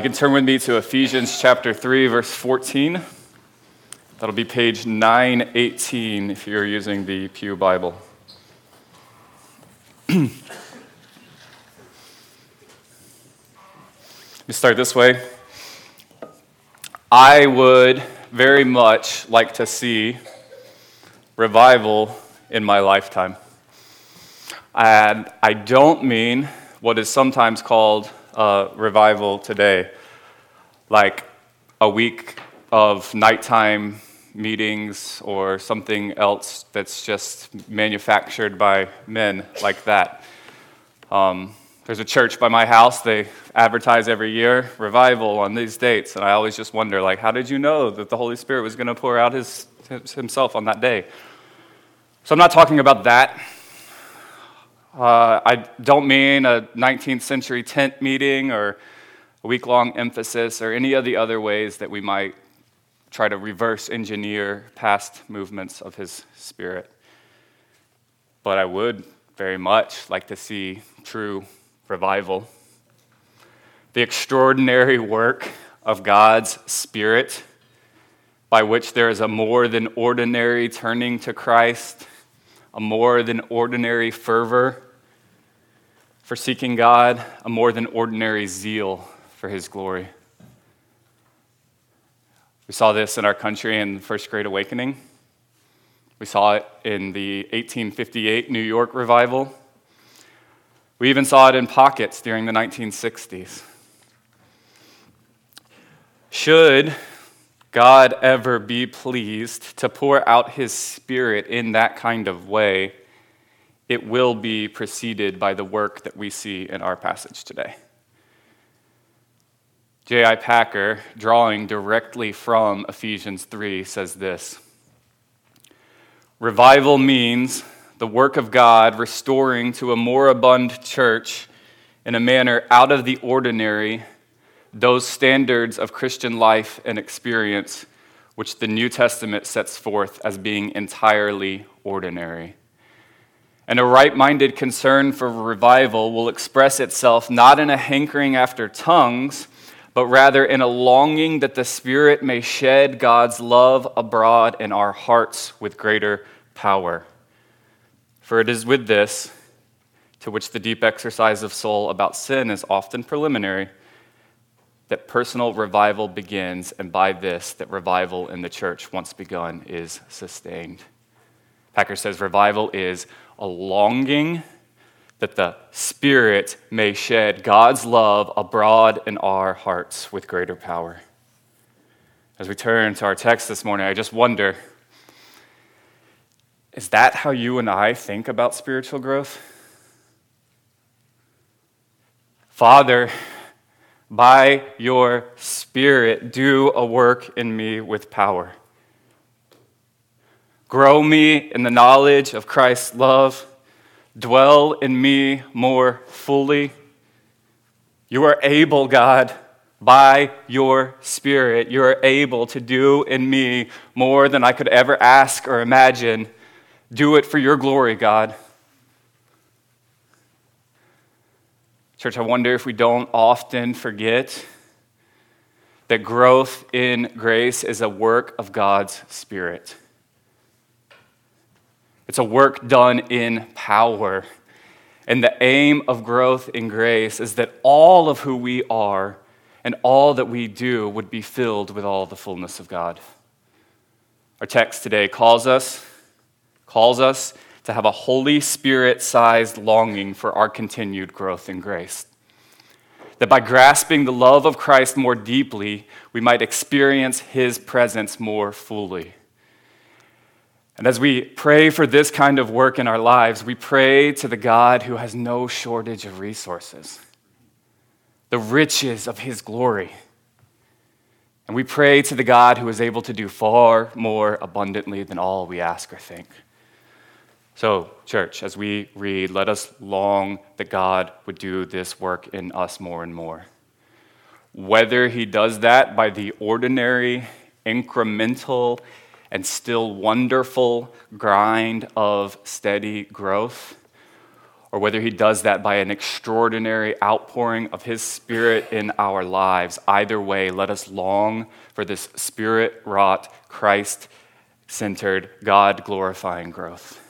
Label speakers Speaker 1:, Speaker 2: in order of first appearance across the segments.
Speaker 1: You can turn with me to Ephesians chapter 3, verse 14. That'll be page 918 if you're using the Pew Bible. Let me start this way. I would very much like to see revival in my lifetime. And I don't mean what is sometimes called revival today, like a week of nighttime meetings or something else that's just manufactured by men like that. Um, there's a church by my house. They advertise every year revival on these dates, and I always just wonder, like, how did you know that the Holy Spirit was going to pour out his, himself on that day? So I'm not talking about that. Uh, I don't mean a 19th century tent meeting or a week long emphasis or any of the other ways that we might try to reverse engineer past movements of his spirit. But I would very much like to see true revival. The extraordinary work of God's Spirit, by which there is a more than ordinary turning to Christ a more than ordinary fervor for seeking God, a more than ordinary zeal for His glory. We saw this in our country in the First Great Awakening. We saw it in the 1858 New York revival. We even saw it in pockets during the 1960s. Should God ever be pleased to pour out his spirit in that kind of way, it will be preceded by the work that we see in our passage today. J.I. Packer, drawing directly from Ephesians 3, says this Revival means the work of God restoring to a moribund church in a manner out of the ordinary those standards of Christian life and experience which the New Testament sets forth as being entirely ordinary. And a right minded concern for revival will express itself not in a hankering after tongues, but rather in a longing that the Spirit may shed God's love abroad in our hearts with greater power. For it is with this, to which the deep exercise of soul about sin is often preliminary that personal revival begins, and by this, that revival in the church, once begun, is sustained. Packer says revival is a longing that the Spirit may shed God's love abroad in our hearts with greater power. As we turn to our text this morning, I just wonder is that how you and I think about spiritual growth? Father, by your Spirit, do a work in me with power. Grow me in the knowledge of Christ's love. Dwell in me more fully. You are able, God, by your Spirit. You are able to do in me more than I could ever ask or imagine. Do it for your glory, God. Church, I wonder if we don't often forget that growth in grace is a work of God's Spirit. It's a work done in power. And the aim of growth in grace is that all of who we are and all that we do would be filled with all the fullness of God. Our text today calls us, calls us to have a Holy Spirit sized longing for our continued growth in grace. That by grasping the love of Christ more deeply, we might experience his presence more fully. And as we pray for this kind of work in our lives, we pray to the God who has no shortage of resources, the riches of his glory. And we pray to the God who is able to do far more abundantly than all we ask or think. So, church, as we read, let us long that God would do this work in us more and more. Whether he does that by the ordinary, incremental, and still wonderful grind of steady growth, or whether he does that by an extraordinary outpouring of his spirit in our lives. Either way, let us long for this spirit wrought, Christ centered, God glorifying growth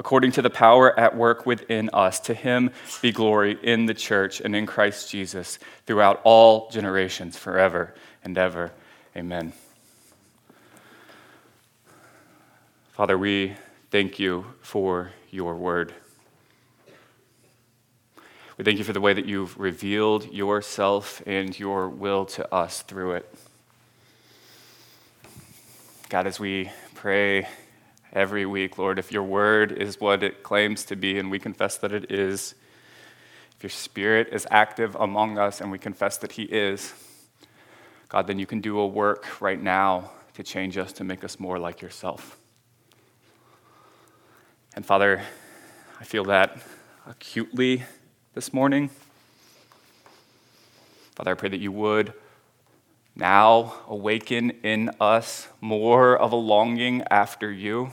Speaker 1: according to the power at work within us, to him be glory in the church and in Christ Jesus throughout all generations, forever and ever. Amen. Father, we thank you for your word. We thank you for the way that you've revealed yourself and your will to us through it. God, as we pray every week, Lord, if your word is what it claims to be, and we confess that it is, if your spirit is active among us, and we confess that he is, God, then you can do a work right now to change us, to make us more like yourself. And Father, I feel that acutely this morning. Father, I pray that you would now awaken in us more of a longing after you.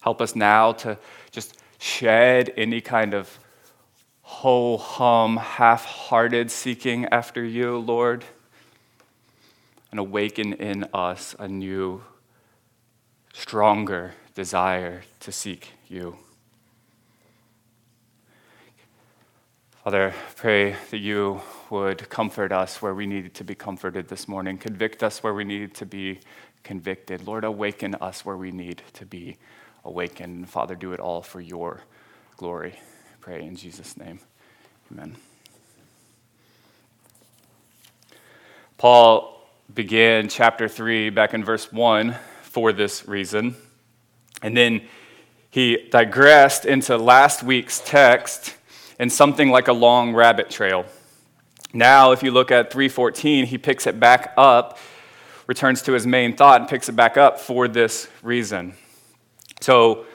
Speaker 1: Help us now to just shed any kind of ho hum, half hearted seeking after you, Lord, and awaken in us a new, stronger desire to seek you. Father, pray that you would comfort us where we needed to be comforted this morning, convict us where we needed to be convicted. Lord, awaken us where we need to be awakened. Father, do it all for your glory. pray in Jesus' name. Amen. Paul began chapter 3 back in verse 1 for this reason. And then he digressed into last week's text in something like a long rabbit trail. Now, if you look at 314, he picks it back up, returns to his main thought, and picks it back up for this reason. So,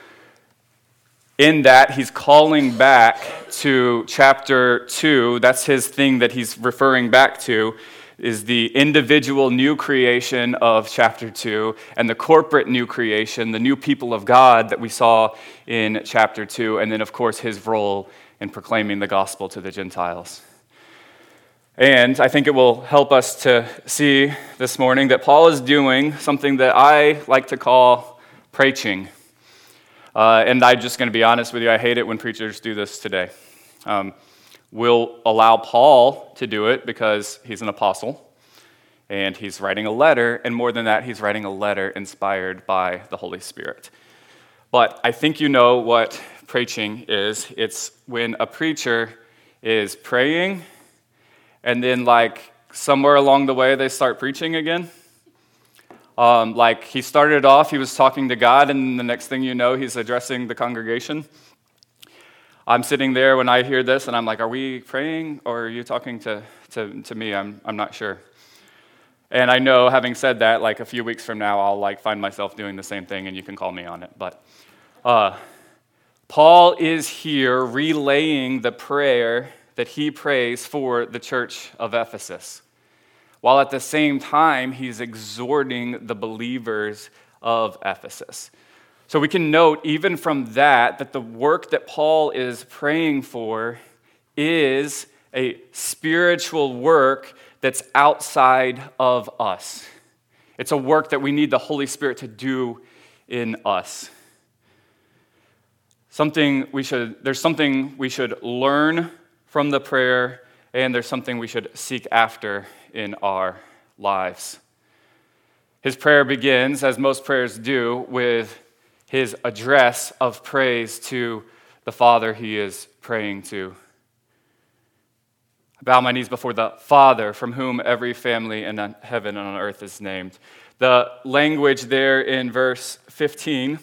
Speaker 1: in that, he's calling back to chapter 2. That's his thing that he's referring back to is the individual new creation of chapter 2 and the corporate new creation, the new people of God that we saw in chapter 2, and then, of course, his role in proclaiming the gospel to the Gentiles. And I think it will help us to see this morning that Paul is doing something that I like to call preaching. Uh, and I'm just going to be honest with you, I hate it when preachers do this today. Um, we'll allow Paul to do it because he's an apostle and he's writing a letter, and more than that, he's writing a letter inspired by the Holy Spirit. But I think you know what preaching is it's when a preacher is praying and then like somewhere along the way they start preaching again. Um, like he started off, he was talking to God, and the next thing you know, he's addressing the congregation. I'm sitting there when I hear this, and I'm like, Are we praying or are you talking to, to, to me? I'm, I'm not sure. And I know, having said that, like a few weeks from now, I'll like find myself doing the same thing, and you can call me on it. But uh, Paul is here relaying the prayer that he prays for the church of Ephesus, while at the same time, he's exhorting the believers of Ephesus. So we can note, even from that, that the work that Paul is praying for is a spiritual work that's outside of us. It's a work that we need the Holy Spirit to do in us. Something we should, there's something we should learn from the prayer, and there's something we should seek after in our lives. His prayer begins, as most prayers do, with his address of praise to the Father he is praying to. I bow my knees before the Father, from whom every family in heaven and on earth is named. The language there in verse 15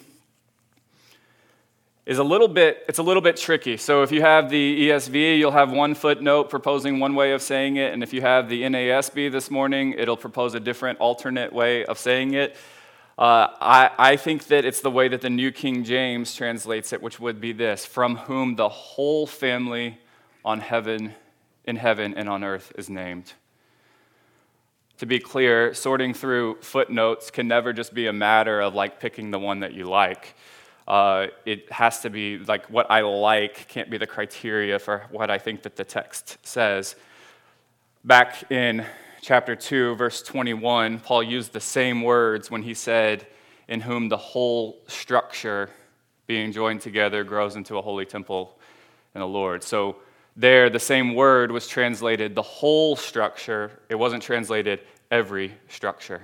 Speaker 1: is a little bit it's a little bit tricky. So if you have the esv you'll have one footnote proposing one way of saying it. And if you have the nasb this morning it'll propose a different alternate way of saying it. Uh, I, I think that it's the way that the new king james translates it which would be this from whom the whole family on heaven in heaven and on earth is named. To be clear sorting through footnotes can never just be a matter of like picking the one that you like uh, it has to be like what I like can't be the criteria for what I think that the text says. Back in chapter 2, verse 21, Paul used the same words when he said, In whom the whole structure being joined together grows into a holy temple in the Lord. So there, the same word was translated the whole structure, it wasn't translated every structure.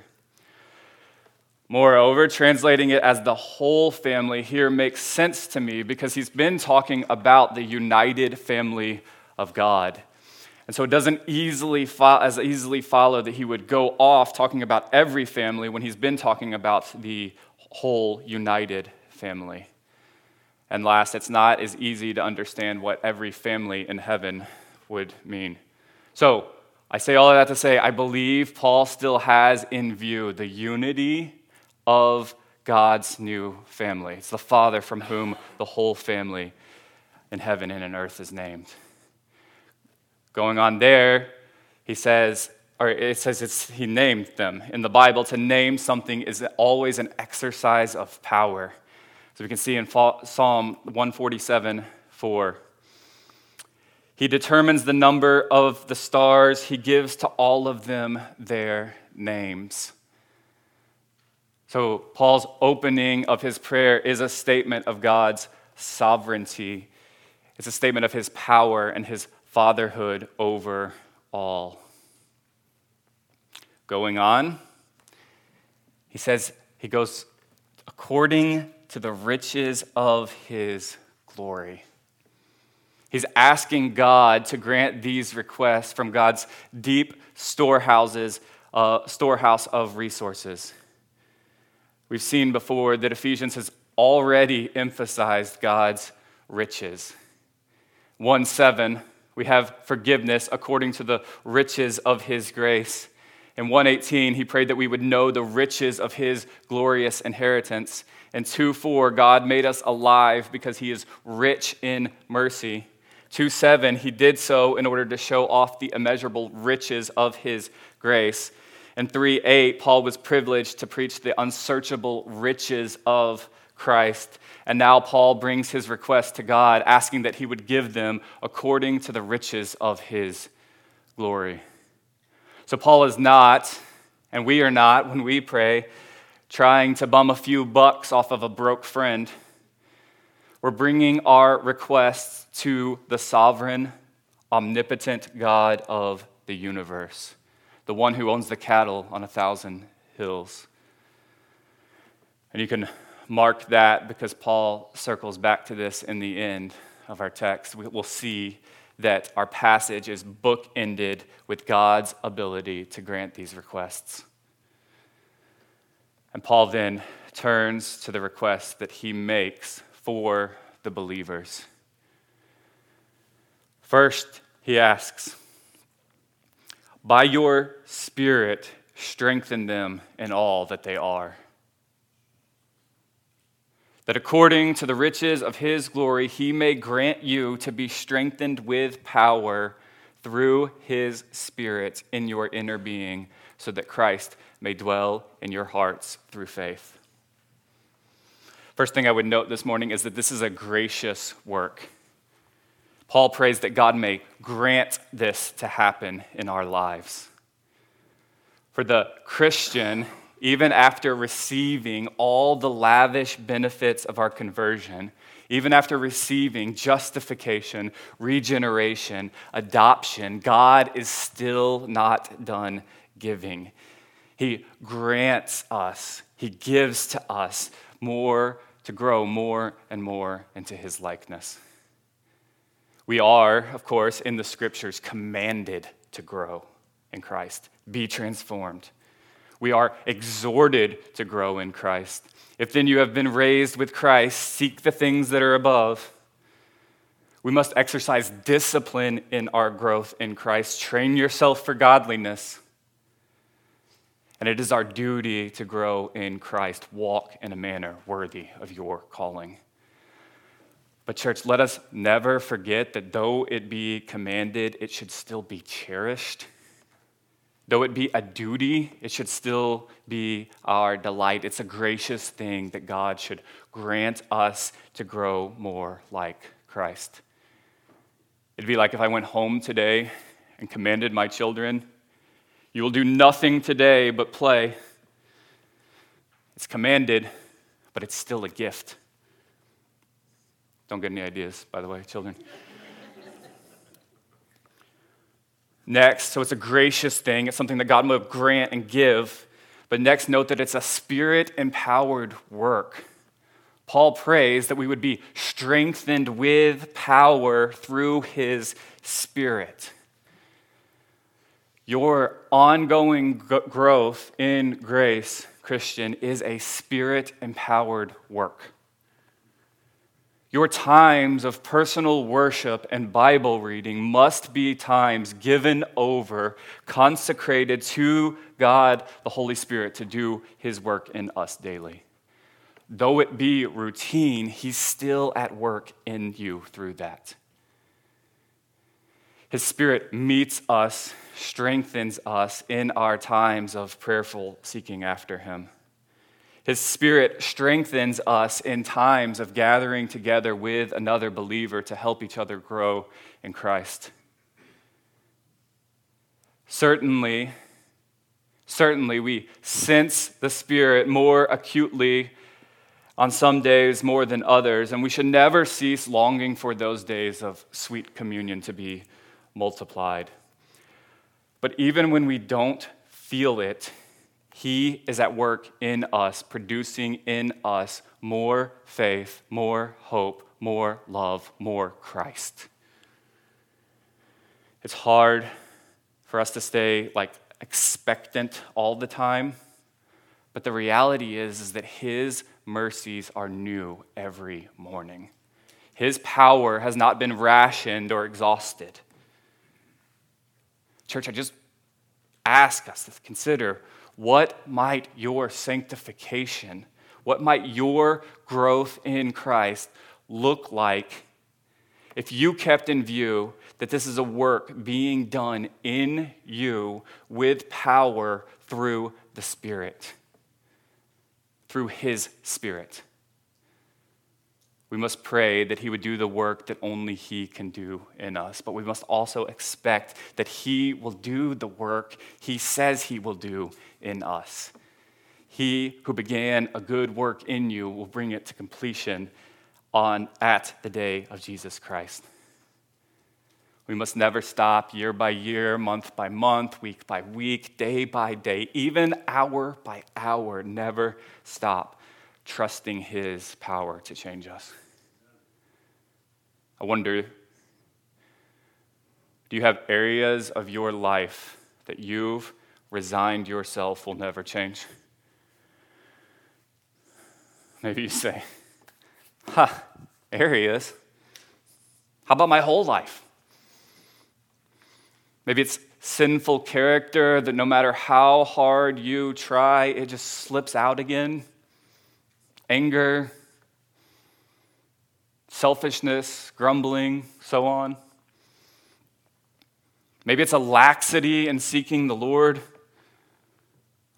Speaker 1: Moreover, translating it as the whole family here makes sense to me because he's been talking about the united family of God. And so it doesn't easily fo- as easily follow that he would go off talking about every family when he's been talking about the whole united family. And last, it's not as easy to understand what every family in heaven would mean. So, I say all of that to say, I believe Paul still has in view the unity of God's new family. It's the Father from whom the whole family in heaven and in earth is named. Going on there, he says, or it says it's, he named them. In the Bible, to name something is always an exercise of power. So we can see in Psalm 147 4. He determines the number of the stars, he gives to all of them their names. So, Paul's opening of his prayer is a statement of God's sovereignty. It's a statement of his power and his fatherhood over all. Going on, he says, he goes, according to the riches of his glory. He's asking God to grant these requests from God's deep storehouses, uh, storehouse of resources. We've seen before that Ephesians has already emphasized God's riches. 1 7, we have forgiveness according to the riches of his grace. In 118, he prayed that we would know the riches of his glorious inheritance. In 2 4, God made us alive because he is rich in mercy. 2 7, he did so in order to show off the immeasurable riches of his grace. In 3 8, Paul was privileged to preach the unsearchable riches of Christ. And now Paul brings his request to God, asking that he would give them according to the riches of his glory. So Paul is not, and we are not, when we pray, trying to bum a few bucks off of a broke friend. We're bringing our requests to the sovereign, omnipotent God of the universe the one who owns the cattle on a thousand hills. And you can mark that because Paul circles back to this in the end of our text. We'll see that our passage is bookended with God's ability to grant these requests. And Paul then turns to the request that he makes for the believers. First, he asks, by your Spirit, strengthen them in all that they are. That according to the riches of his glory, he may grant you to be strengthened with power through his Spirit in your inner being, so that Christ may dwell in your hearts through faith. First thing I would note this morning is that this is a gracious work. Paul prays that God may grant this to happen in our lives. For the Christian, even after receiving all the lavish benefits of our conversion, even after receiving justification, regeneration, adoption, God is still not done giving. He grants us, He gives to us more to grow more and more into His likeness. We are, of course, in the scriptures, commanded to grow in Christ, be transformed. We are exhorted to grow in Christ. If then you have been raised with Christ, seek the things that are above. We must exercise discipline in our growth in Christ. Train yourself for godliness. And it is our duty to grow in Christ, walk in a manner worthy of your calling. But, church, let us never forget that though it be commanded, it should still be cherished. Though it be a duty, it should still be our delight. It's a gracious thing that God should grant us to grow more like Christ. It'd be like if I went home today and commanded my children, You will do nothing today but play. It's commanded, but it's still a gift. Don't get any ideas, by the way, children. next, so it's a gracious thing, it's something that God will grant and give. But next, note that it's a spirit empowered work. Paul prays that we would be strengthened with power through his spirit. Your ongoing g- growth in grace, Christian, is a spirit empowered work. Your times of personal worship and Bible reading must be times given over, consecrated to God, the Holy Spirit, to do His work in us daily. Though it be routine, He's still at work in you through that. His Spirit meets us, strengthens us in our times of prayerful seeking after Him. His Spirit strengthens us in times of gathering together with another believer to help each other grow in Christ. Certainly, certainly, we sense the Spirit more acutely on some days more than others, and we should never cease longing for those days of sweet communion to be multiplied. But even when we don't feel it, he is at work in us, producing in us more faith, more hope, more love, more Christ. It's hard for us to stay like expectant all the time, but the reality is, is that His mercies are new every morning. His power has not been rationed or exhausted. Church, I just ask us to consider what might your sanctification, what might your growth in Christ look like if you kept in view that this is a work being done in you with power through the Spirit, through His Spirit? We must pray that He would do the work that only He can do in us. But we must also expect that He will do the work He says He will do in us. He who began a good work in you will bring it to completion on, at the day of Jesus Christ. We must never stop year by year, month by month, week by week, day by day, even hour by hour. Never stop trusting His power to change us. I wonder do you have areas of your life that you've resigned yourself will never change? Maybe you say, ha, areas. How about my whole life? Maybe it's sinful character that no matter how hard you try, it just slips out again anger, selfishness, grumbling, so on. Maybe it's a laxity in seeking the Lord.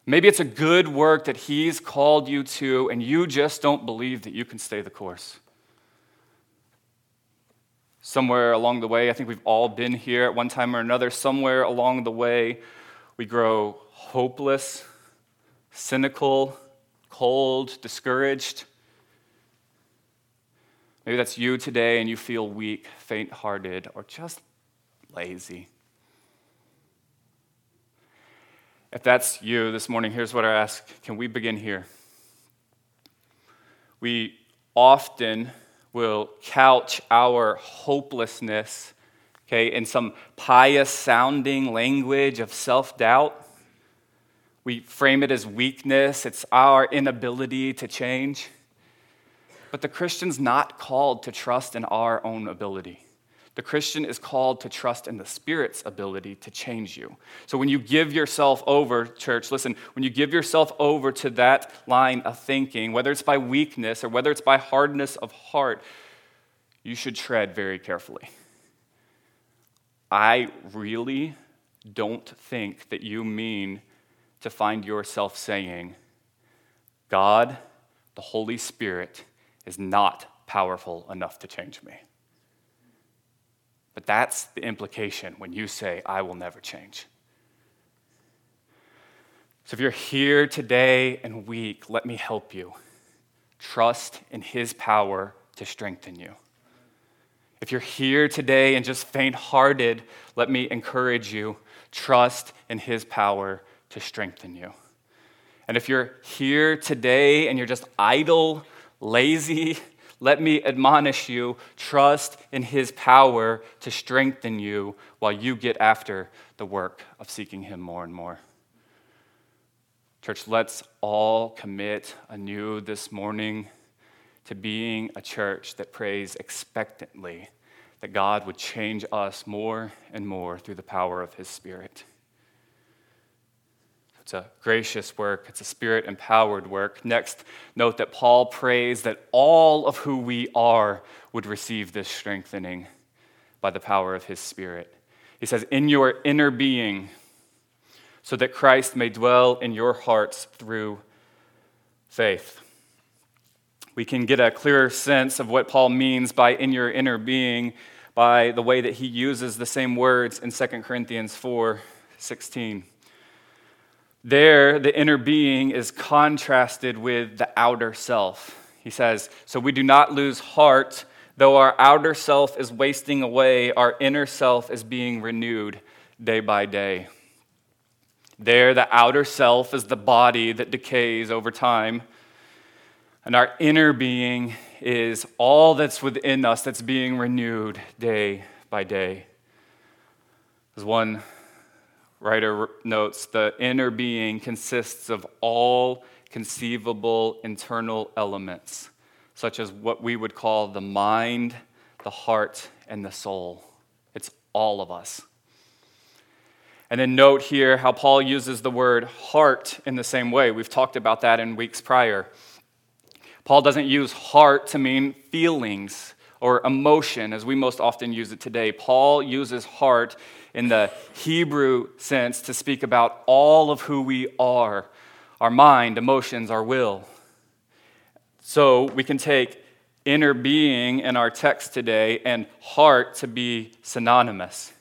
Speaker 1: Maybe it's a good work that He's called you to, and you just don't believe that you can stay the course. Somewhere along the way, I think we've all been here at one time or another, somewhere along the way, we grow hopeless, cynical, cold, discouraged. Maybe that's you today and you feel weak, faint hearted, or just lazy. If that's you this morning, here's what I ask Can we begin here? We often will couch our hopelessness okay, in some pious sounding language of self doubt. We frame it as weakness, it's our inability to change. But the Christian's not called to trust in our own ability. The Christian is called to trust in the Spirit's ability to change you. So when you give yourself over, church, listen, when you give yourself over to that line of thinking, whether it's by weakness or whether it's by hardness of heart, you should tread very carefully. I really don't think that you mean to find yourself saying, God, the Holy Spirit, is not powerful enough to change me. But that's the implication when you say, I will never change. So if you're here today and weak, let me help you. Trust in His power to strengthen you. If you're here today and just faint hearted, let me encourage you. Trust in His power to strengthen you. And if you're here today and you're just idle, lazy, let me admonish you trust in his power to strengthen you while you get after the work of seeking him more and more. Church, let's all commit anew this morning to being a church that prays expectantly that God would change us more and more through the power of his Spirit. It's a gracious work, it's a spirit empowered work. Next, note that Paul prays that all of who we are would receive this strengthening by the power of his Spirit. He says, In your inner being, so that Christ may dwell in your hearts through faith. We can get a clearer sense of what Paul means by in your inner being by the way that he uses the same words in 2 Corinthians 4 16. There, the inner being is contrasted with the outer self. He says, So we do not lose heart, though our outer self is wasting away, our inner self is being renewed day by day. There, the outer self is the body that decays over time, and our inner being is all that's within us that's being renewed day by day. As one writer notes, the inner being consists of all conceivable internal elements, such as what we would call the mind, the heart, and the soul. It's all of us. And then note here how Paul uses the word heart in the same way. We've talked about that in weeks prior. Paul doesn't use heart to mean feelings or emotion as we most often use it today. Paul uses heart in the Hebrew sense to speak about all of who we are our mind, emotions, our will. So we can take inner being in our text today and heart to be synonymous.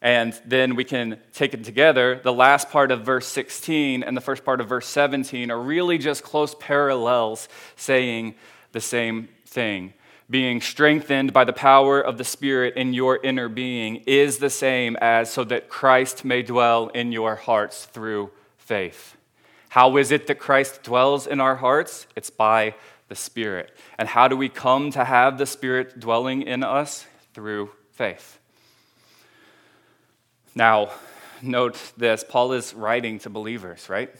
Speaker 1: And then we can take it together. The last part of verse 16 and the first part of verse 17 are really just close parallels saying the same thing being strengthened by the power of the Spirit in your inner being is the same as so that Christ may dwell in your hearts through faith. How is it that Christ dwells in our hearts? It's by the Spirit. And how do we come to have the Spirit dwelling in us? Through faith. Now, note this Paul is writing to believers, right?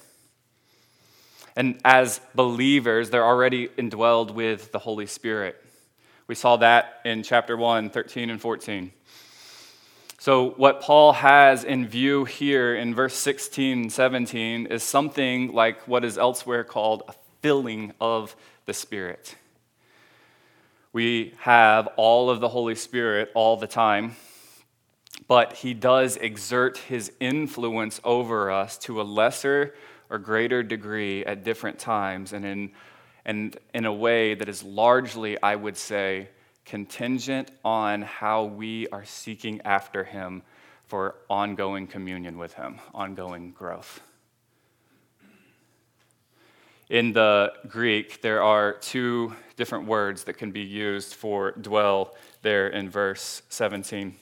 Speaker 1: And as believers, they're already indwelled with the Holy Spirit. We saw that in chapter 1, 13 and 14. So, what Paul has in view here in verse 16 and 17 is something like what is elsewhere called a filling of the Spirit. We have all of the Holy Spirit all the time, but he does exert his influence over us to a lesser or greater degree at different times and in and in a way that is largely, I would say, contingent on how we are seeking after Him for ongoing communion with Him, ongoing growth. In the Greek, there are two different words that can be used for dwell there in verse 17.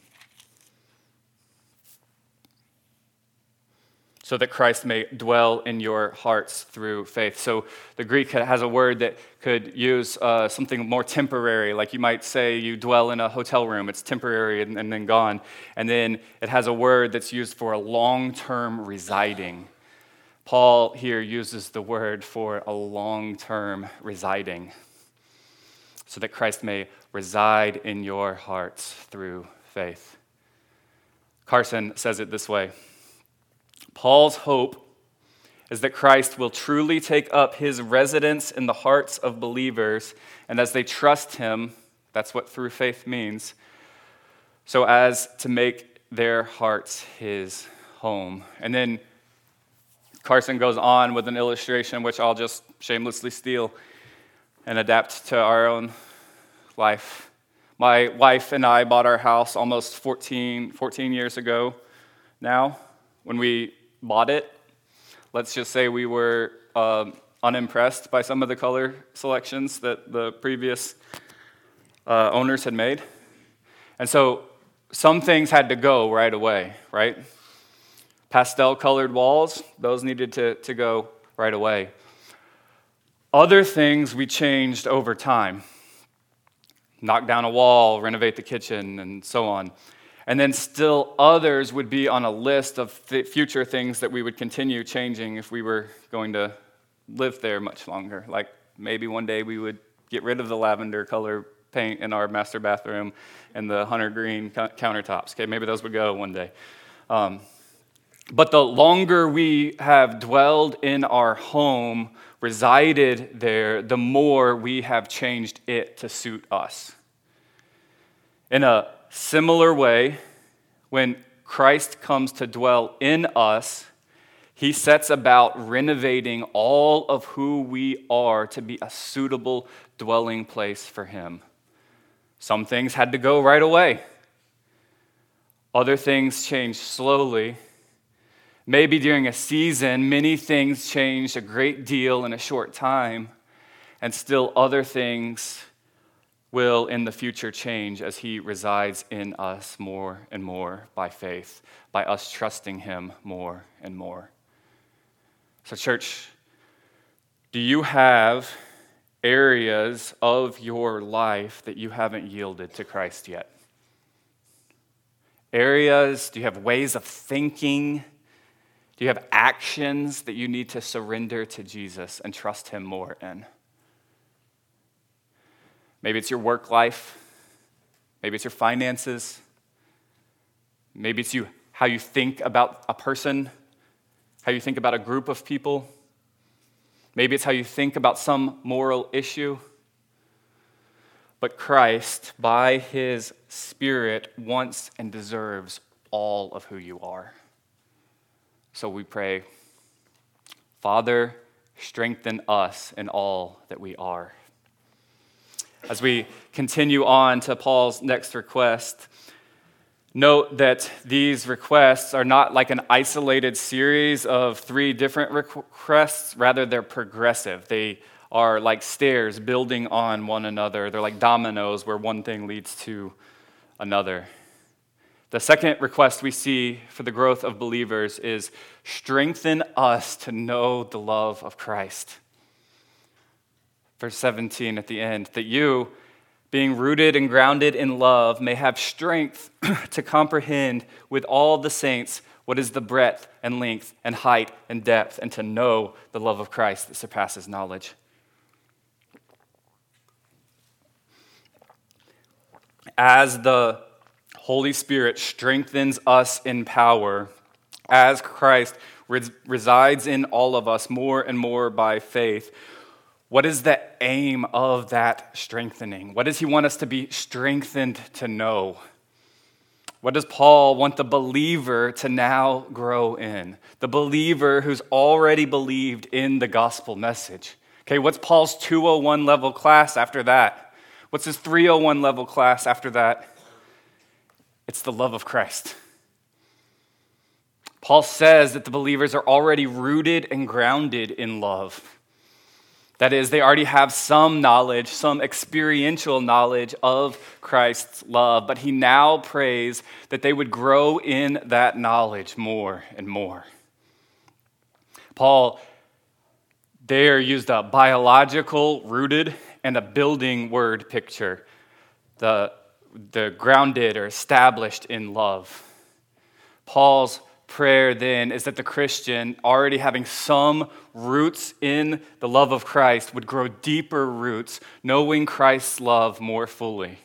Speaker 1: So that Christ may dwell in your hearts through faith. So the Greek has a word that could use uh, something more temporary, like you might say you dwell in a hotel room, it's temporary and, and then gone. And then it has a word that's used for a long term residing. Paul here uses the word for a long term residing, so that Christ may reside in your hearts through faith. Carson says it this way. Paul's hope is that Christ will truly take up his residence in the hearts of believers, and as they trust him, that's what through faith means, so as to make their hearts his home. And then Carson goes on with an illustration, which I'll just shamelessly steal and adapt to our own life. My wife and I bought our house almost 14, 14 years ago now. When we bought it, let's just say we were um, unimpressed by some of the color selections that the previous uh, owners had made. And so some things had to go right away, right? Pastel colored walls, those needed to, to go right away. Other things we changed over time knock down a wall, renovate the kitchen, and so on. And then still others would be on a list of th- future things that we would continue changing if we were going to live there much longer. Like maybe one day we would get rid of the lavender color paint in our master bathroom and the hunter green countertops. Okay, maybe those would go one day. Um, but the longer we have dwelled in our home, resided there, the more we have changed it to suit us. In a Similar way, when Christ comes to dwell in us, he sets about renovating all of who we are to be a suitable dwelling place for him. Some things had to go right away. Other things changed slowly. Maybe during a season, many things changed a great deal in a short time, and still other things will in the future change as He resides in us more and more by faith, by us trusting Him more and more. So, church, do you have areas of your life that you haven't yielded to Christ yet? Areas, do you have ways of thinking? Do you have actions that you need to surrender to Jesus and trust Him more in? Maybe it's your work life. Maybe it's your finances. Maybe it's you, how you think about a person, how you think about a group of people. Maybe it's how you think about some moral issue. But Christ, by his Spirit, wants and deserves all of who you are. So we pray, Father, strengthen us in all that we are. As we continue on to Paul's next request, note that these requests are not like an isolated series of three different requests, rather, they're progressive. They are like stairs building on one another, they're like dominoes where one thing leads to another. The second request we see for the growth of believers is strengthen us to know the love of Christ verse 17 at the end, that you, being rooted and grounded in love, may have strength to comprehend with all the saints what is the breadth and length and height and depth, and to know the love of Christ that surpasses knowledge. As the Holy Spirit strengthens us in power, as Christ resides in all of us more and more by faith, what is the aim of that strengthening? What does he want us to be strengthened to know? What does Paul want the believer to now grow in? The believer who's already believed in the gospel message. Okay, what's Paul's 201 level class after that? What's his 301 level class after that? It's the love of Christ. Paul says that the believers are already rooted and grounded in love. That is, they already have some knowledge, some experiential knowledge of Christ's love, but he now prays that they would grow in that knowledge more and more. Paul there used a biological rooted and a building word picture, the, the grounded or established in love. Paul's prayer then is that the Christian, already having some roots in the love of Christ, would grow deeper roots, knowing Christ's love more fully.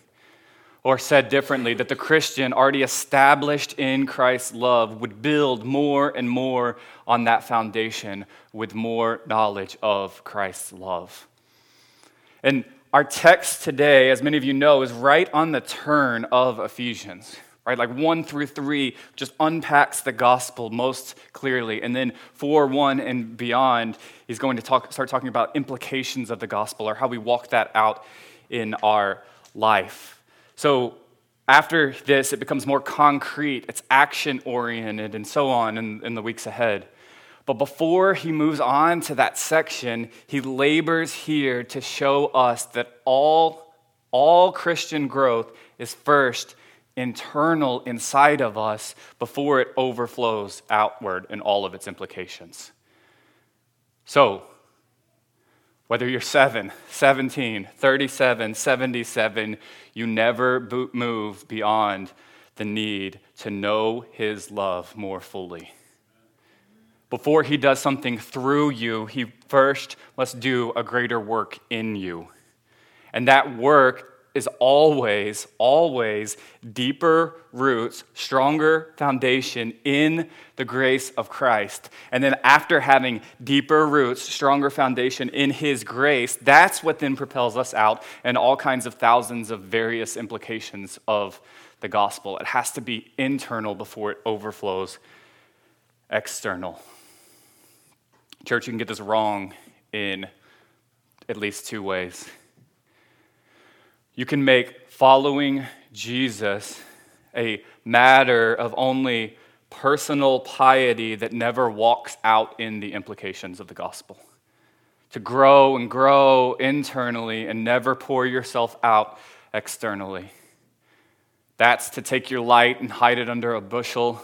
Speaker 1: Or said differently, that the Christian, already established in Christ's love, would build more and more on that foundation with more knowledge of Christ's love. And our text today, as many of you know, is right on the turn of Ephesians right? Like 1 through 3 just unpacks the gospel most clearly. And then 4 1 and beyond, he's going to talk, start talking about implications of the gospel or how we walk that out in our life. So after this, it becomes more concrete, it's action oriented, and so on in, in the weeks ahead. But before he moves on to that section, he labors here to show us that all, all Christian growth is first internal inside of us before it overflows outward in all of its implications. So, whether you're 7, 17, 37, 77, you never move beyond the need to know His love more fully. Before He does something through you, He first must do a greater work in you. And that work is always, always deeper roots, stronger foundation in the grace of Christ. And then after having deeper roots, stronger foundation in His grace, that's what then propels us out and all kinds of thousands of various implications of the gospel. It has to be internal before it overflows external. Church, you can get this wrong in at least two ways. You can make following Jesus a matter of only personal piety that never walks out in the implications of the gospel. To grow and grow internally and never pour yourself out externally. That's to take your light and hide it under a bushel.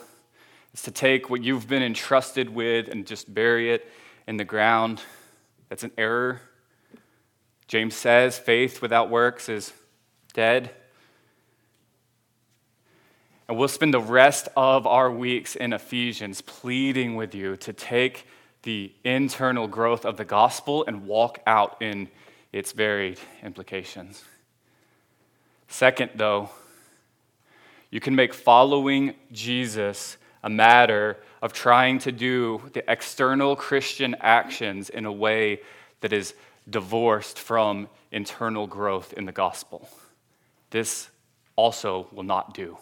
Speaker 1: It's to take what you've been entrusted with and just bury it in the ground. That's an error. James says faith without works is dead. And we'll spend the rest of our weeks in Ephesians pleading with you to take the internal growth of the gospel and walk out in its varied implications. Second, though, you can make following Jesus a matter of trying to do the external Christian actions in a way that is divorced from internal growth in the gospel this also will not do.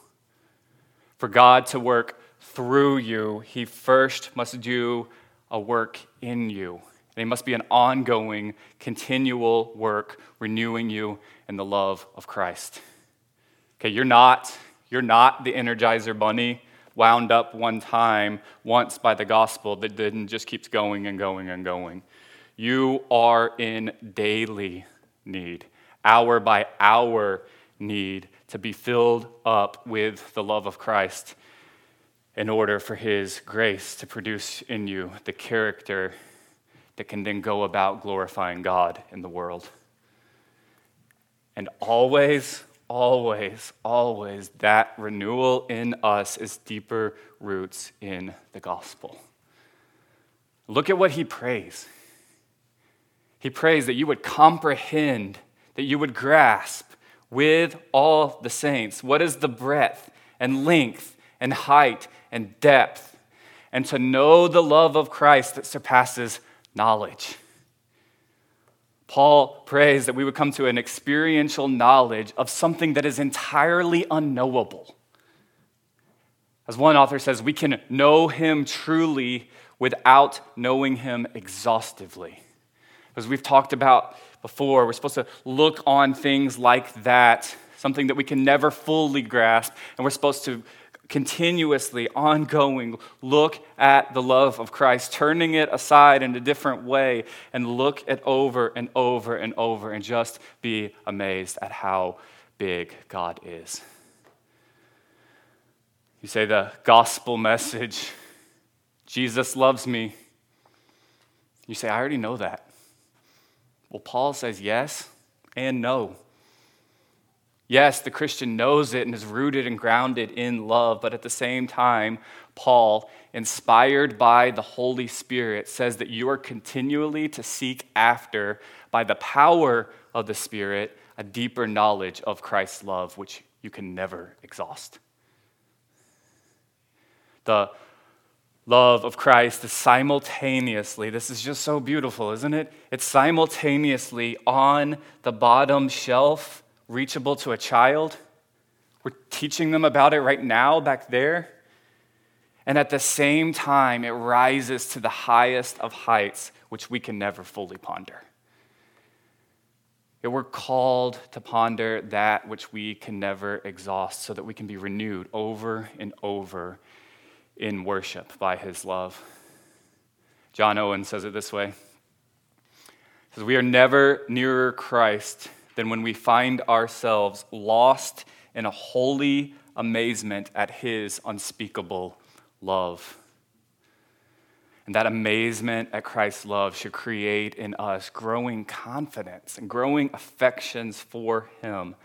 Speaker 1: For God to work through you, He first must do a work in you. It must be an ongoing, continual work renewing you in the love of Christ. Okay, you're not, you're not the Energizer Bunny wound up one time, once by the gospel that then just keeps going and going and going. You are in daily need, hour by hour need to be filled up with the love of Christ in order for His grace to produce in you the character that can then go about glorifying God in the world. And always, always, always, that renewal in us is deeper roots in the gospel. Look at what he prays. He prays that you would comprehend, that you would grasp with all the saints. What is the breadth and length and height and depth? And to know the love of Christ that surpasses knowledge. Paul prays that we would come to an experiential knowledge of something that is entirely unknowable. As one author says, we can know him truly without knowing him exhaustively. As we've talked about before. We're supposed to look on things like that, something that we can never fully grasp, and we're supposed to continuously, ongoing, look at the love of Christ, turning it aside in a different way, and look at over and over and over, and just be amazed at how big God is. You say the gospel message Jesus loves me. You say, I already know that. Well, Paul says yes and no. Yes, the Christian knows it and is rooted and grounded in love, but at the same time, Paul, inspired by the Holy Spirit, says that you are continually to seek after, by the power of the Spirit, a deeper knowledge of Christ's love, which you can never exhaust. The love of Christ is simultaneously, this is just so beautiful, isn't it? It's simultaneously on the bottom shelf, reachable to a child. We're teaching them about it right now back there. And at the same time, it rises to the highest of heights, which we can never fully ponder. That we're called to ponder that which we can never exhaust so that we can be renewed over and over in worship by his love. John Owen says it this way. He says, We are never nearer Christ than when we find ourselves lost in a holy amazement at his unspeakable love. And that amazement at Christ's love should create in us growing confidence and growing affections for him.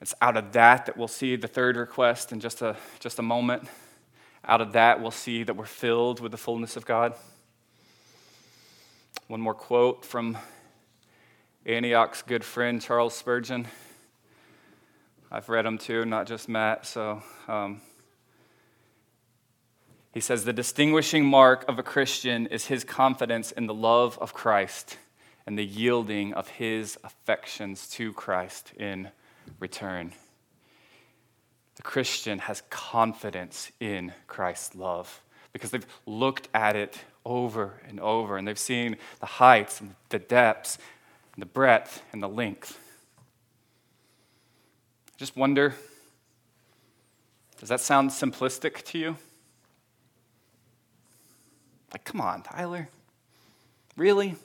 Speaker 1: It's out of that that we'll see the third request in just a, just a moment. Out of that, we'll see that we're filled with the fullness of God. One more quote from Antioch's good friend, Charles Spurgeon. I've read him too, not just Matt. So um, he says The distinguishing mark of a Christian is his confidence in the love of Christ and the yielding of his affections to Christ in return. The Christian has confidence in Christ's love because they've looked at it over and over and they've seen the heights and the depths and the breadth and the length. Just wonder does that sound simplistic to you? Like, come on, Tyler. Really?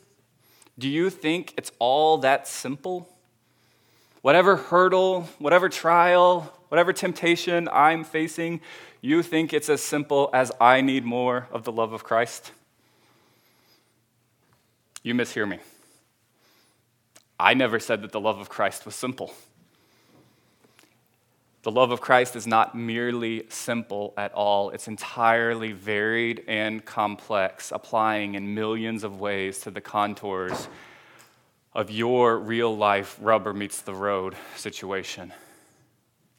Speaker 1: Do you think it's all that simple? Whatever hurdle, whatever trial, whatever temptation I'm facing, you think it's as simple as I need more of the love of Christ? You mishear me. I never said that the love of Christ was simple. The love of Christ is not merely simple at all, it's entirely varied and complex, applying in millions of ways to the contours of your real life rubber meets the road situation.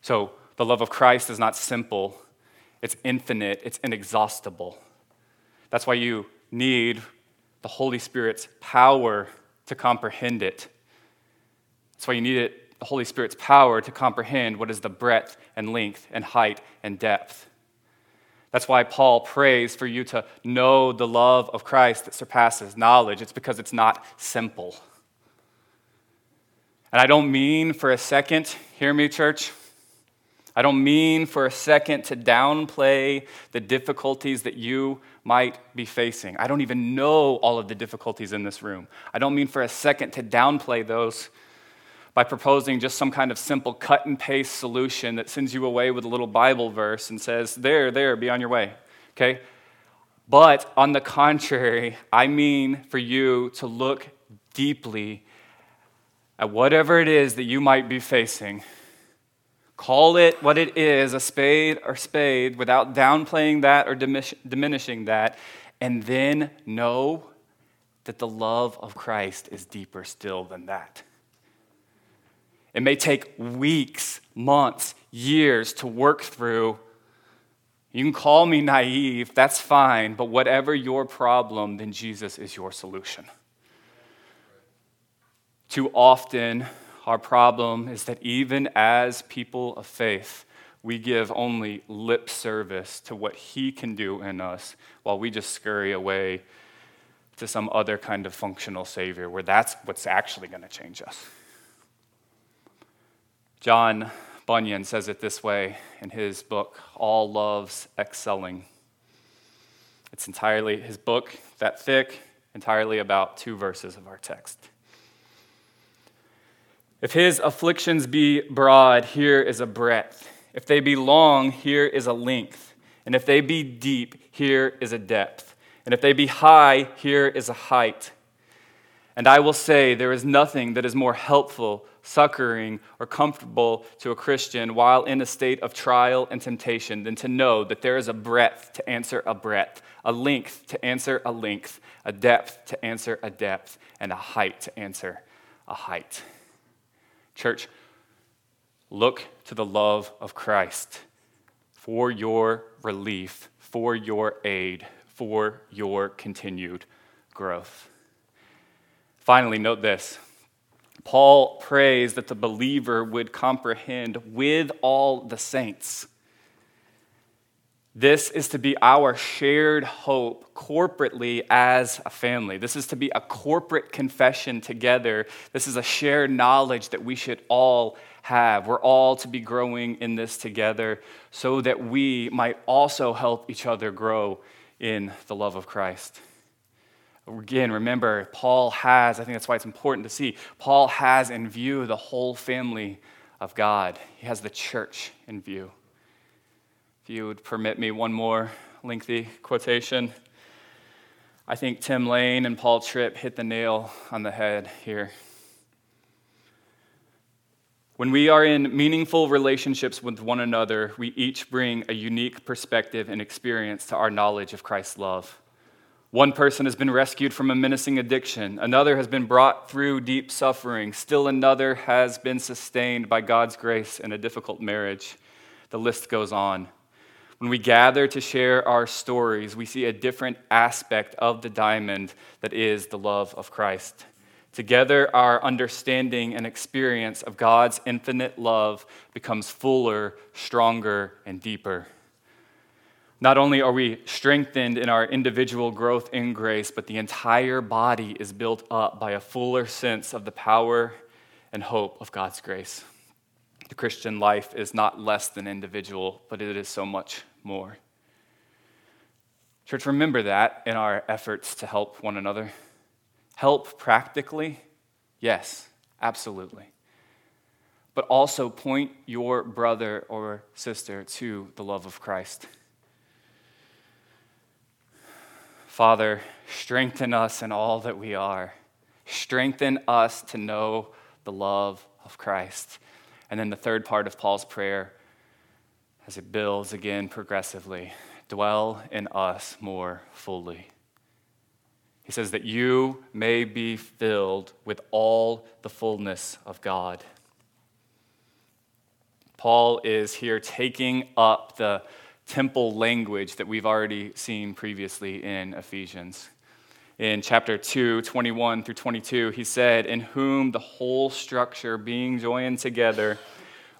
Speaker 1: So, the love of Christ is not simple, it's infinite, it's inexhaustible. That's why you need the Holy Spirit's power to comprehend it. That's why you need it, the Holy Spirit's power to comprehend what is the breadth and length and height and depth. That's why Paul prays for you to know the love of Christ that surpasses knowledge. It's because it's not simple. And I don't mean for a second, hear me, church. I don't mean for a second to downplay the difficulties that you might be facing. I don't even know all of the difficulties in this room. I don't mean for a second to downplay those by proposing just some kind of simple cut and paste solution that sends you away with a little Bible verse and says, There, there, be on your way. Okay? But on the contrary, I mean for you to look deeply at whatever it is that you might be facing. Call it what it is, a spade or spade, without downplaying that or diminishing that, and then know that the love of Christ is deeper still than that. It may take weeks, months, years to work through. You can call me naive, that's fine, but whatever your problem, then Jesus is your solution. Too often, our problem is that even as people of faith, we give only lip service to what He can do in us while we just scurry away to some other kind of functional Savior where that's what's actually going to change us. John Bunyan says it this way in his book, All Love's Excelling. It's entirely, his book, that thick, entirely about two verses of our text. If his afflictions be broad, here is a breadth. If they be long, here is a length. And if they be deep, here is a depth. And if they be high, here is a height. And I will say, there is nothing that is more helpful, succoring, or comfortable to a Christian while in a state of trial and temptation than to know that there is a breadth to answer a breadth, a length to answer a length, a depth to answer a depth, and a height to answer a height. Church, look to the love of Christ for your relief, for your aid, for your continued growth. Finally, note this Paul prays that the believer would comprehend with all the saints. This is to be our shared hope corporately as a family. This is to be a corporate confession together. This is a shared knowledge that we should all have. We're all to be growing in this together so that we might also help each other grow in the love of Christ. Again, remember, Paul has, I think that's why it's important to see, Paul has in view the whole family of God. He has the church in view. If you would permit me one more lengthy quotation. I think Tim Lane and Paul Tripp hit the nail on the head here. When we are in meaningful relationships with one another, we each bring a unique perspective and experience to our knowledge of Christ's love. One person has been rescued from a menacing addiction. Another has been brought through deep suffering. Still another has been sustained by God's grace in a difficult marriage. The list goes on. When we gather to share our stories, we see a different aspect of the diamond that is the love of Christ. Together, our understanding and experience of God's infinite love becomes fuller, stronger, and deeper. Not only are we strengthened in our individual growth in grace, but the entire body is built up by a fuller sense of the power and hope of God's grace. The Christian life is not less than individual, but it is so much more. Church, remember that in our efforts to help one another. Help practically, yes, absolutely. But also point your brother or sister to the love of Christ. Father, strengthen us in all that we are. Strengthen us to know the love of Christ. And then the third part of Paul's prayer, as it builds again progressively, dwell in us more fully. He says that you may be filled with all the fullness of God. Paul is here taking up the temple language that we've already seen previously in Ephesians. In chapter 2, 21 through 22, he said, In whom the whole structure, being joined together,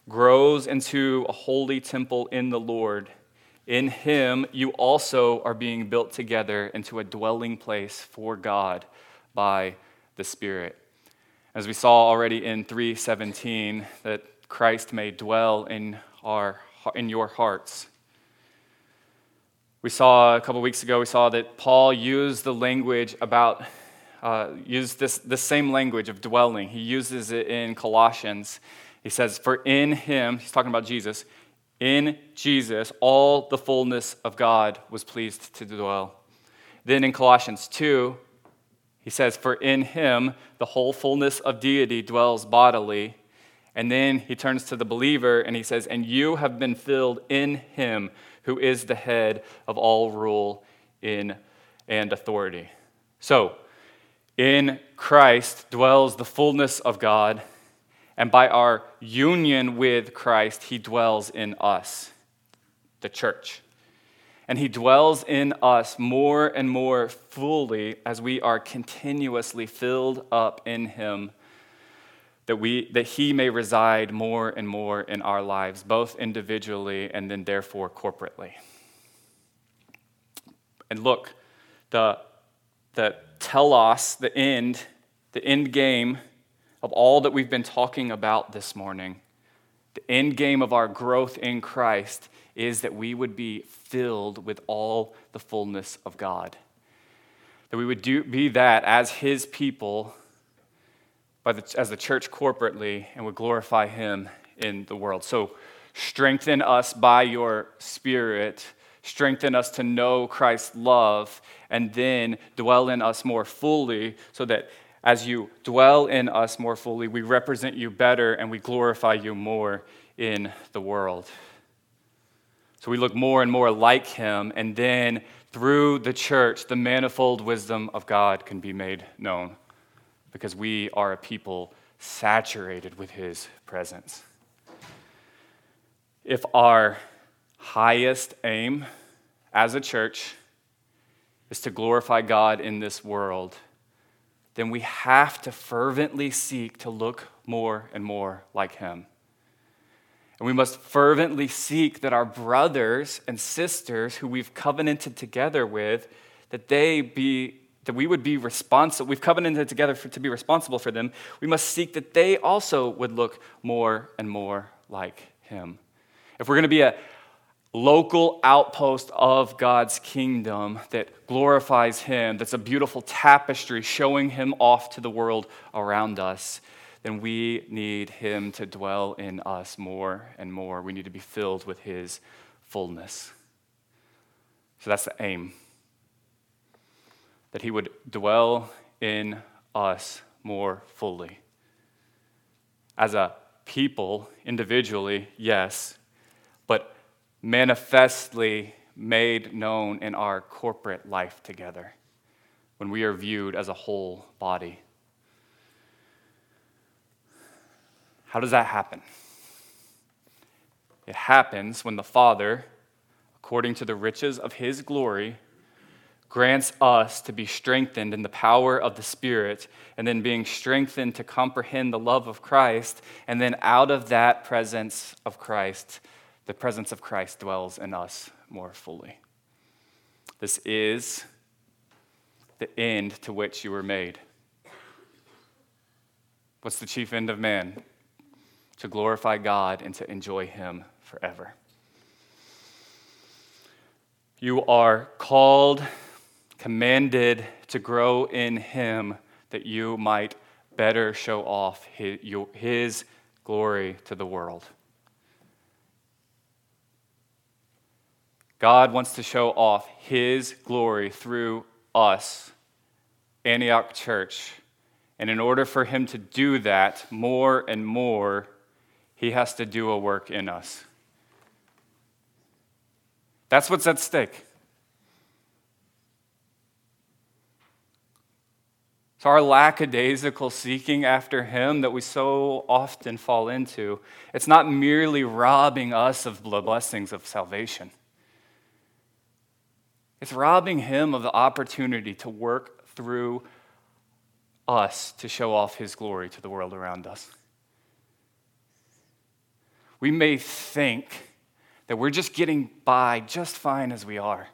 Speaker 1: grows into a holy temple in the Lord. In him, you also are being built together into a dwelling place for God by the Spirit. As we saw already in 317, that Christ may dwell in, our, in your hearts we saw a couple weeks ago, we saw that Paul used the language about, uh, used this, this same language of dwelling. He uses it in Colossians. He says, For in him, he's talking about Jesus, in Jesus, all the fullness of God was pleased to dwell. Then in Colossians 2, he says, For in him the whole fullness of deity dwells bodily. And then he turns to the believer and he says, And you have been filled in him who is the head of all rule in and authority. So, in Christ dwells the fullness of God, and by our union with Christ, he dwells in us, the church. And he dwells in us more and more fully as we are continuously filled up in him that, we, that He may reside more and more in our lives, both individually and then therefore corporately. And look, the, the telos, the end, the end game of all that we've been talking about this morning, the end game of our growth in Christ is that we would be filled with all the fullness of God. That we would do, be that as His people the, as the church corporately and would glorify Him in the world. So strengthen us by your Spirit, strengthen us to know Christ's love, and then dwell in us more fully so that as you dwell in us more fully, we represent you better and we glorify you more in the world. So we look more and more like him, and then through the church, the manifold wisdom of God can be made known because we are a people saturated with his presence. If our highest aim as a church is to glorify God in this world, then we have to fervently seek to look more and more like Him. And we must fervently seek that our brothers and sisters who we've covenanted together with, that they be that we would be responsible, we've covenanted together for, to be responsible for them. We must seek that they also would look more and more like him. If we're going to be a local outpost of God's kingdom that glorifies him, that's a beautiful tapestry showing him off to the world around us, then we need Him to dwell in us more and more. We need to be filled with His fullness. So that's the aim. That He would dwell in us more fully. As a people, individually, yes, manifestly made known in our corporate life together when we are viewed as a whole body. How does that happen? It happens when the Father, according to the riches of his glory, grants us to be strengthened in the power of the Spirit, and then being strengthened to comprehend the love of Christ, and then out of that presence of Christ, the presence of Christ dwells in us more fully. This is the end to which you were made. What's the chief end of man? to glorify God and to enjoy Him forever. You are called, commanded to grow in Him that you might better show off His, glory to the world. God wants to show off His glory through us, Antioch Church. And in order for Him to do that more and more, he has to do a work in us. That's what's at stake. So, our lackadaisical seeking after Him that we so often fall into, it's not merely robbing us of the blessings of salvation. It's robbing Him of the opportunity to work through us to show off His glory to the world around us we may think that we're just getting by just fine as we are.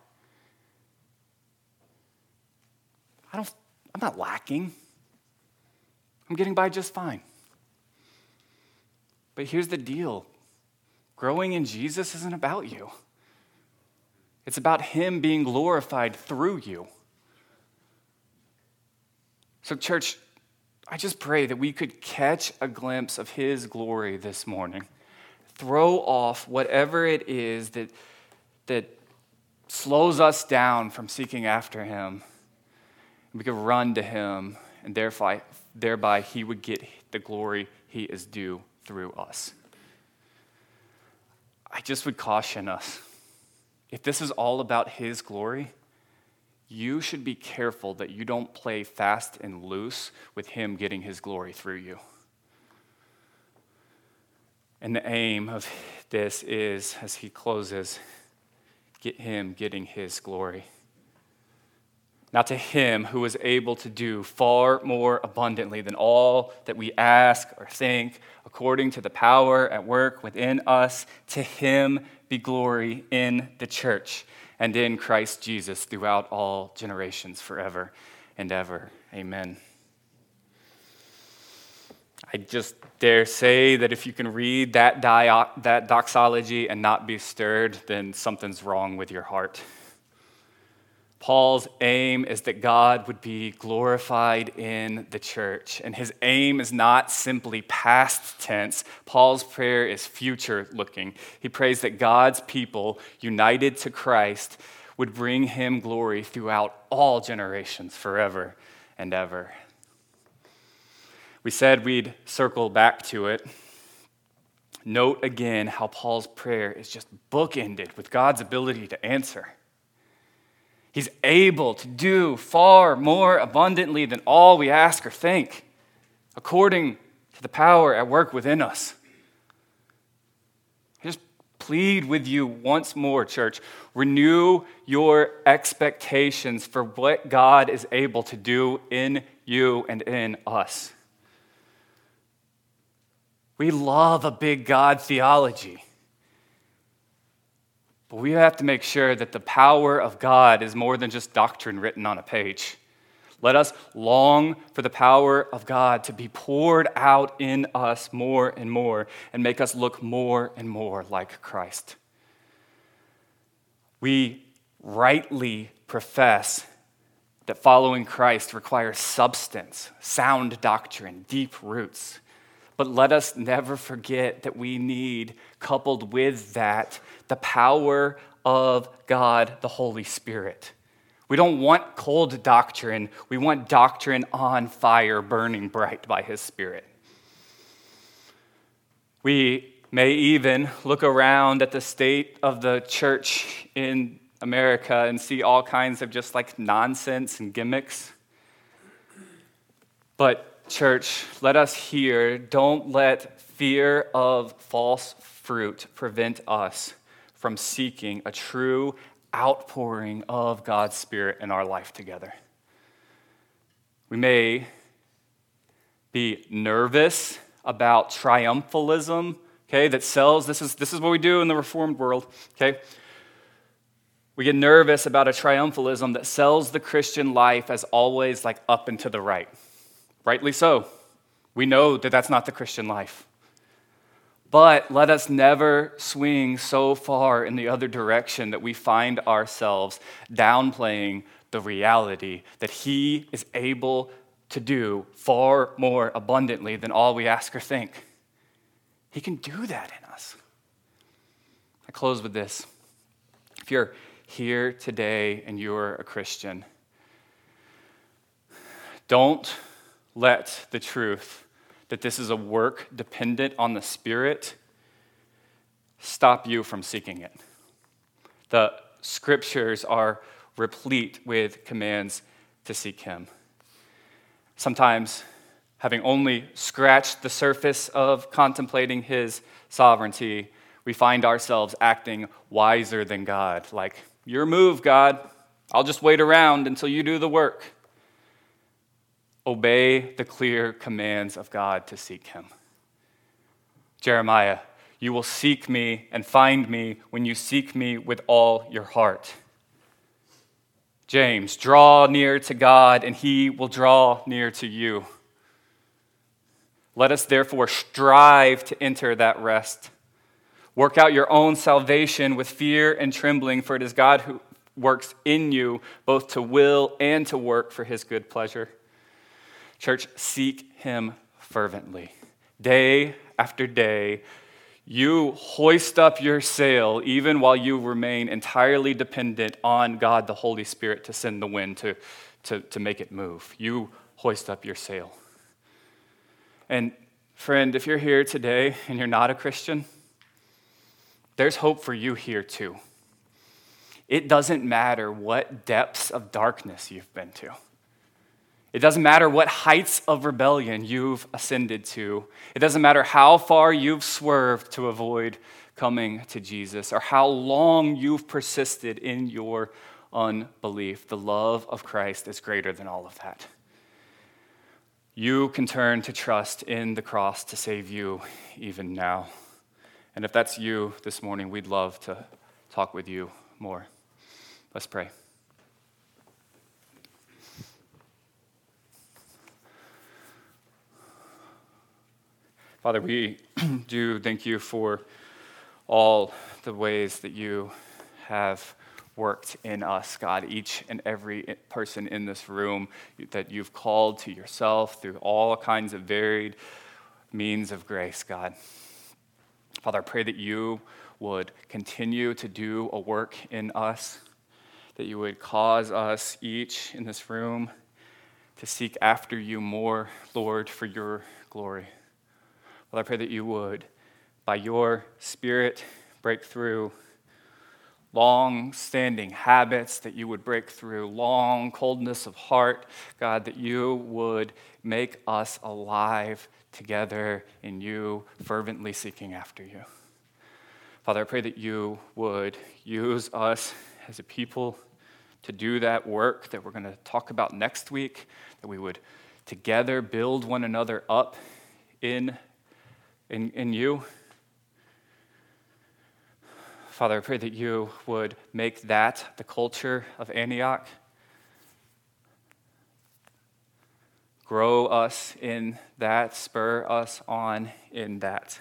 Speaker 1: I don't, I'm not lacking. I'm getting by just fine. But here's the deal growing in Jesus isn't about you, it's about Him being glorified through you. So, church, I just pray that we could catch a glimpse of His glory this morning throw off whatever it is that, that slows us down from seeking after Him. We could run to Him, and thereby, thereby He would get the glory He is due through us. I just would caution us if this is all about His glory, you should be careful that you don't play fast and loose with Him getting His glory through you. And the aim of this is, as he closes, get him getting his glory. Now, to him who is able to do far more abundantly than all that we ask or think, according to the power at work within us, to him be glory in the church and in Christ Jesus throughout all generations, forever and ever. Amen. I just dare say that if you can read that, dio- that doxology and not be stirred, then something's wrong with your heart. Paul's aim is that God would be glorified in the church. And his aim is not simply past tense. Paul's prayer is future looking. He prays that God's people, united to Christ, would bring him glory throughout all generations, forever and ever. We said we'd circle back to it. Note again how Paul's prayer is just bookended with God's ability to answer. He's able to do far more abundantly than all we ask or think, according to the power at work within us. I just plead with you once more, church. Renew your expectations for what God is able to do in you and in us. We love a big God theology. But we have to make sure that the power of God is more than just doctrine written on a page. Let us long for the power of God to be poured out in us more and more and make us look more and more like Christ. We rightly profess that following Christ requires substance, sound doctrine, deep roots. But let us never forget that we need, coupled with that, the power of God, the Holy Spirit. We don't want cold doctrine. We want doctrine on fire, burning bright by His Spirit. We may even look around at the state of the church in America and see all kinds of just like nonsense and gimmicks. But, church, let us hear don't let fear of false fruit prevent us from seeking a true outpouring of God's Spirit in our life together. We may be nervous about triumphalism, okay, that sells. This is, this is what we do in the Reformed world, okay? We get nervous about a triumphalism that sells the Christian life as always like up and to the right. Rightly so. We know that that's not the Christian life. But let us never swing so far in the other direction that we find ourselves downplaying the reality that He is able to do far more abundantly than all we ask or think. He can do that in us. I close with this. If you're here today and you're a Christian, don't let the truth that this is a work dependent on the Spirit stop you from seeking it. The scriptures are replete with commands to seek Him. Sometimes, having only scratched the surface of contemplating His sovereignty, we find ourselves acting wiser than God. Like, your move, God. I'll just wait around until you do the work. Obey the clear commands of God to seek Him. Jeremiah, you will seek me and find me when you seek me with all your heart. James, draw near to God and he will draw near to you. Let us therefore strive to enter that rest. Work out your own salvation with fear and trembling, for it is God who works in you both to will and to work for his good pleasure. Church, seek him fervently. Day after day, you hoist up your sail even while you remain entirely dependent on God, the Holy Spirit, to send the wind to, to, to make it move. You hoist up your sail. And friend, if you're here today and you're not a Christian, there's hope for you here too. It doesn't matter what depths of darkness you've been to. It doesn't matter what heights of rebellion you've ascended to. It doesn't matter how far you've swerved to avoid coming to Jesus or how long you've persisted in your unbelief. The love of Christ is greater than all of that. You can turn to trust in the cross to save you even now. And if that's you this morning, we'd love to talk with you more. Let's pray. Father, we do thank you for all the ways that you have worked in us, God, each and every person in this room that you've called to yourself through all kinds of varied means of grace, God. Father, I pray that you would continue to do a work in us, that you would cause us each in this room to seek after you more, Lord, for your glory. Father, I pray that you would, by your Spirit, break through long standing habits, that you would break through long coldness of heart, God, that you would make us alive together in you, fervently seeking after you. Father, I pray that you would use us as a people to do that work that we're going to talk about next week, that we would together build one another up in, in, in you. Father, I pray that you would make that the culture of Antioch. Grow us in that, spur us on in that.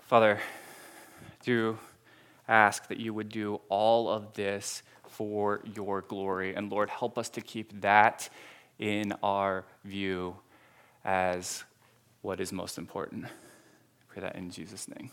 Speaker 1: Father, do ask that you would do all of this for your glory. And Lord, help us to keep that in our view as what is most important. Pray that in Jesus' name.